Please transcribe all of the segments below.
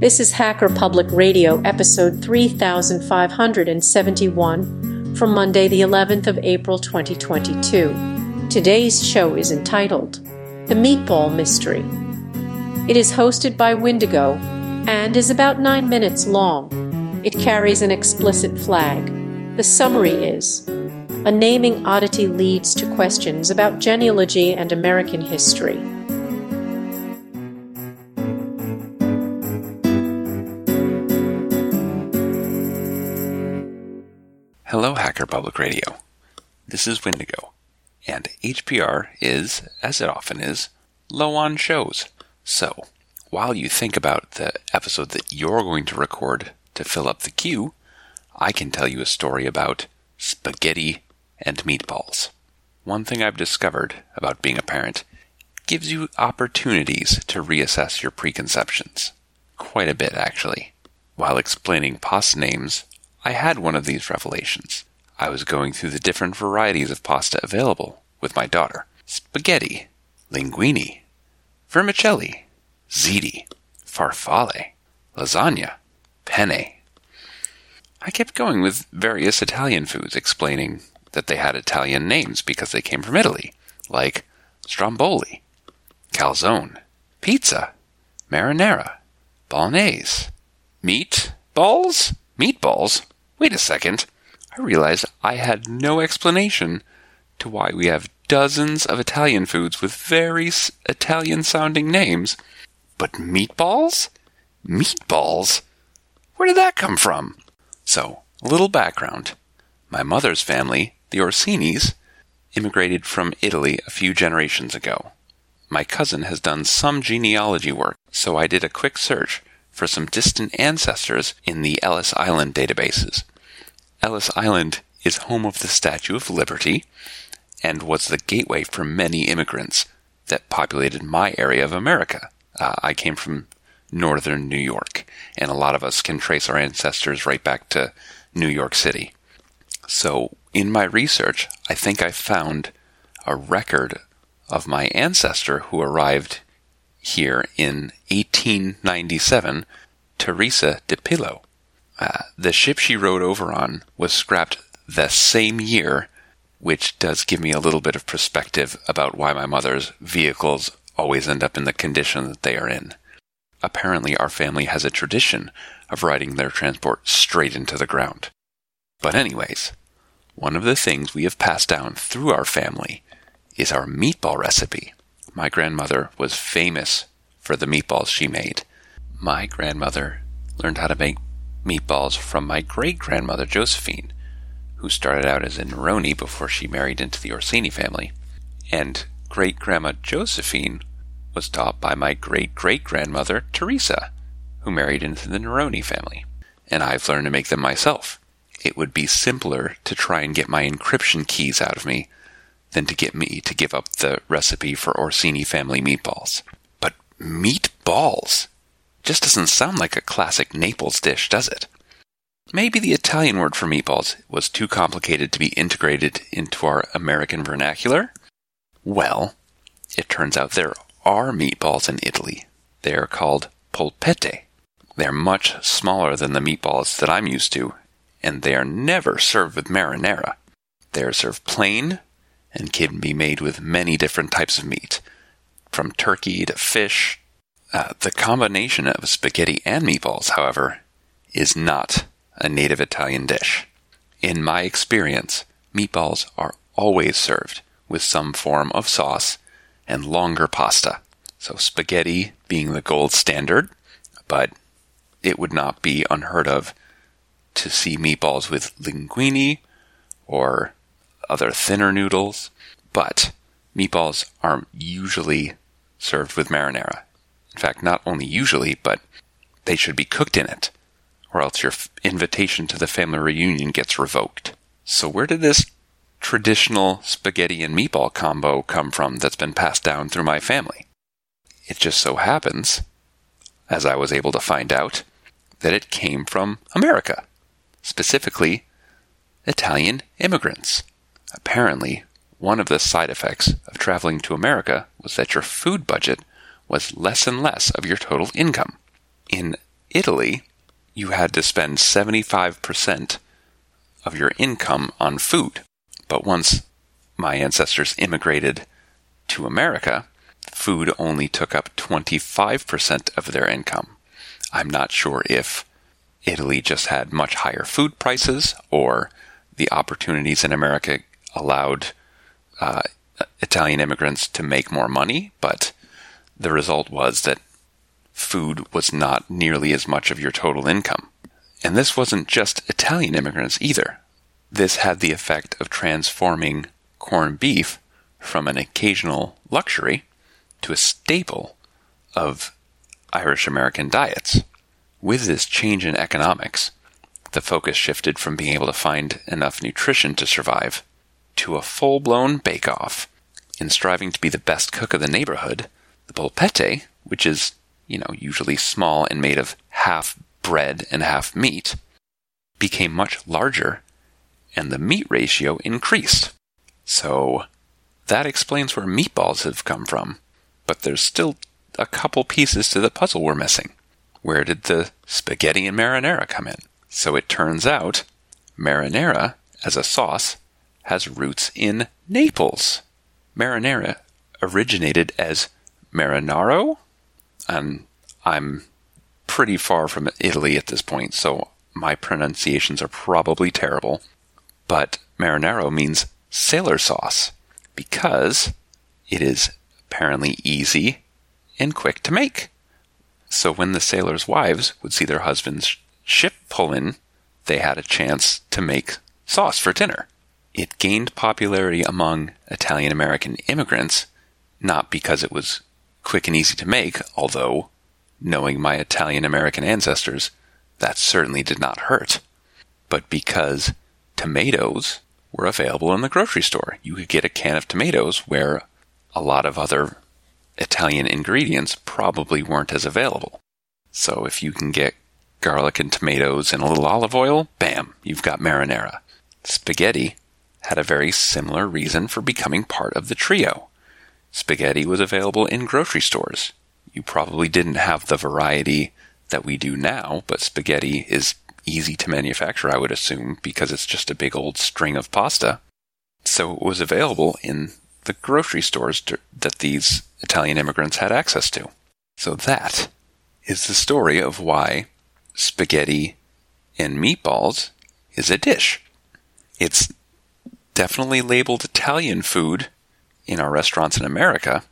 This is Hacker Public Radio, episode 3571 from Monday, the 11th of April 2022. Today's show is entitled The Meatball Mystery. It is hosted by Windigo and is about nine minutes long. It carries an explicit flag. The summary is A naming oddity leads to questions about genealogy and American history. Hello, Hacker Public Radio. This is Windigo, and HPR is, as it often is, low on shows. So, while you think about the episode that you're going to record to fill up the queue, I can tell you a story about spaghetti and meatballs. One thing I've discovered about being a parent gives you opportunities to reassess your preconceptions. Quite a bit, actually. While explaining pasta names, I had one of these revelations. I was going through the different varieties of pasta available with my daughter spaghetti, linguine, vermicelli, ziti, farfalle, lasagna, penne. I kept going with various Italian foods, explaining that they had Italian names because they came from Italy, like stromboli, calzone, pizza, marinara, bolognese, meat balls, meatballs. Wait a second. I realized I had no explanation to why we have dozens of Italian foods with very Italian sounding names. But meatballs? Meatballs? Where did that come from? So, a little background. My mother's family, the Orsinis, immigrated from Italy a few generations ago. My cousin has done some genealogy work, so I did a quick search for some distant ancestors in the Ellis Island databases. Ellis Island is home of the Statue of Liberty and was the gateway for many immigrants that populated my area of America. Uh, I came from northern New York, and a lot of us can trace our ancestors right back to New York City. So, in my research, I think I found a record of my ancestor who arrived here in 1897, Teresa de Pillow. Uh, the ship she rode over on was scrapped the same year, which does give me a little bit of perspective about why my mother's vehicles always end up in the condition that they are in. Apparently, our family has a tradition of riding their transport straight into the ground. But, anyways, one of the things we have passed down through our family is our meatball recipe. My grandmother was famous for the meatballs she made. My grandmother learned how to make meatballs from my great grandmother Josephine, who started out as a Neroni before she married into the Orsini family. And great grandma Josephine was taught by my great great grandmother Teresa, who married into the Neroni family. And I've learned to make them myself. It would be simpler to try and get my encryption keys out of me than to get me to give up the recipe for Orsini family meatballs. But meatballs just doesn't sound like a classic Naples dish, does it? Maybe the Italian word for meatballs was too complicated to be integrated into our American vernacular? Well, it turns out there are meatballs in Italy. They are called polpette. They're much smaller than the meatballs that I'm used to, and they are never served with marinara. They are served plain and can be made with many different types of meat, from turkey to fish. Uh, the combination of spaghetti and meatballs, however, is not a native Italian dish. In my experience, meatballs are always served with some form of sauce and longer pasta. So spaghetti being the gold standard, but it would not be unheard of to see meatballs with linguine or other thinner noodles. But meatballs are usually served with marinara. In fact, not only usually, but they should be cooked in it, or else your invitation to the family reunion gets revoked. So, where did this traditional spaghetti and meatball combo come from that's been passed down through my family. It just so happens, as I was able to find out, that it came from America, specifically Italian immigrants. Apparently, one of the side effects of traveling to America was that your food budget was less and less of your total income. In Italy, you had to spend 75% of your income on food. But once my ancestors immigrated to America, food only took up 25% of their income. I'm not sure if Italy just had much higher food prices or the opportunities in America allowed uh, Italian immigrants to make more money, but the result was that food was not nearly as much of your total income. And this wasn't just Italian immigrants either. This had the effect of transforming corned beef from an occasional luxury to a staple of Irish American diets. With this change in economics, the focus shifted from being able to find enough nutrition to survive to a full blown bake off. In striving to be the best cook of the neighborhood, the polpette, which is, you know, usually small and made of half bread and half meat, became much larger and the meat ratio increased. So that explains where meatballs have come from. But there's still a couple pieces to the puzzle we're missing. Where did the spaghetti and marinara come in? So it turns out marinara, as a sauce, has roots in Naples. Marinara originated as marinaro, and I'm pretty far from Italy at this point, so my pronunciations are probably terrible. But marinaro means sailor sauce because it is apparently easy and quick to make. So when the sailors' wives would see their husbands' ship pull in, they had a chance to make sauce for dinner. It gained popularity among Italian American immigrants, not because it was quick and easy to make, although, knowing my Italian American ancestors, that certainly did not hurt, but because tomatoes were available in the grocery store. You could get a can of tomatoes where a lot of other Italian ingredients probably weren't as available. So if you can get garlic and tomatoes and a little olive oil, bam, you've got marinara. Spaghetti had a very similar reason for becoming part of the trio. Spaghetti was available in grocery stores. You probably didn't have the variety that we do now, but spaghetti is easy to manufacture, I would assume, because it's just a big old string of pasta. So it was available in the grocery stores that these Italian immigrants had access to. So that is the story of why spaghetti and meatballs is a dish. It's definitely labeled Italian food in our restaurants in America,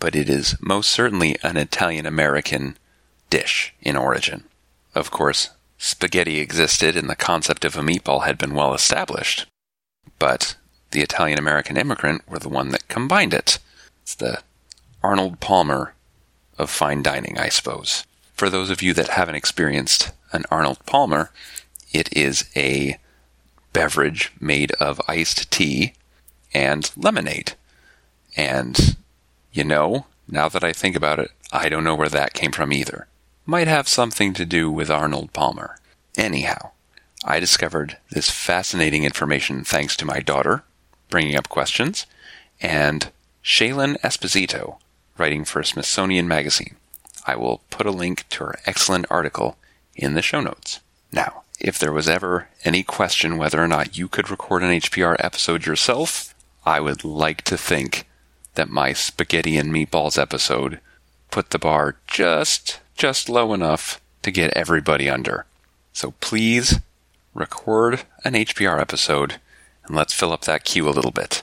but it is most certainly an Italian American dish in origin. Of course, spaghetti existed and the concept of a meatball had been well established, but the Italian American immigrant were the one that combined it. It's the Arnold Palmer of fine dining, I suppose. For those of you that haven't experienced an Arnold Palmer, it is a beverage made of iced tea and lemonade. And, you know, now that I think about it, I don't know where that came from either. Might have something to do with Arnold Palmer. Anyhow, I discovered this fascinating information thanks to my daughter, bringing up questions, and Shaylyn Esposito, writing for Smithsonian Magazine. I will put a link to her excellent article in the show notes. Now, if there was ever any question whether or not you could record an HPR episode yourself, I would like to think that my spaghetti and meatballs episode put the bar just just low enough to get everybody under. So please record an HPR episode and let's fill up that queue a little bit.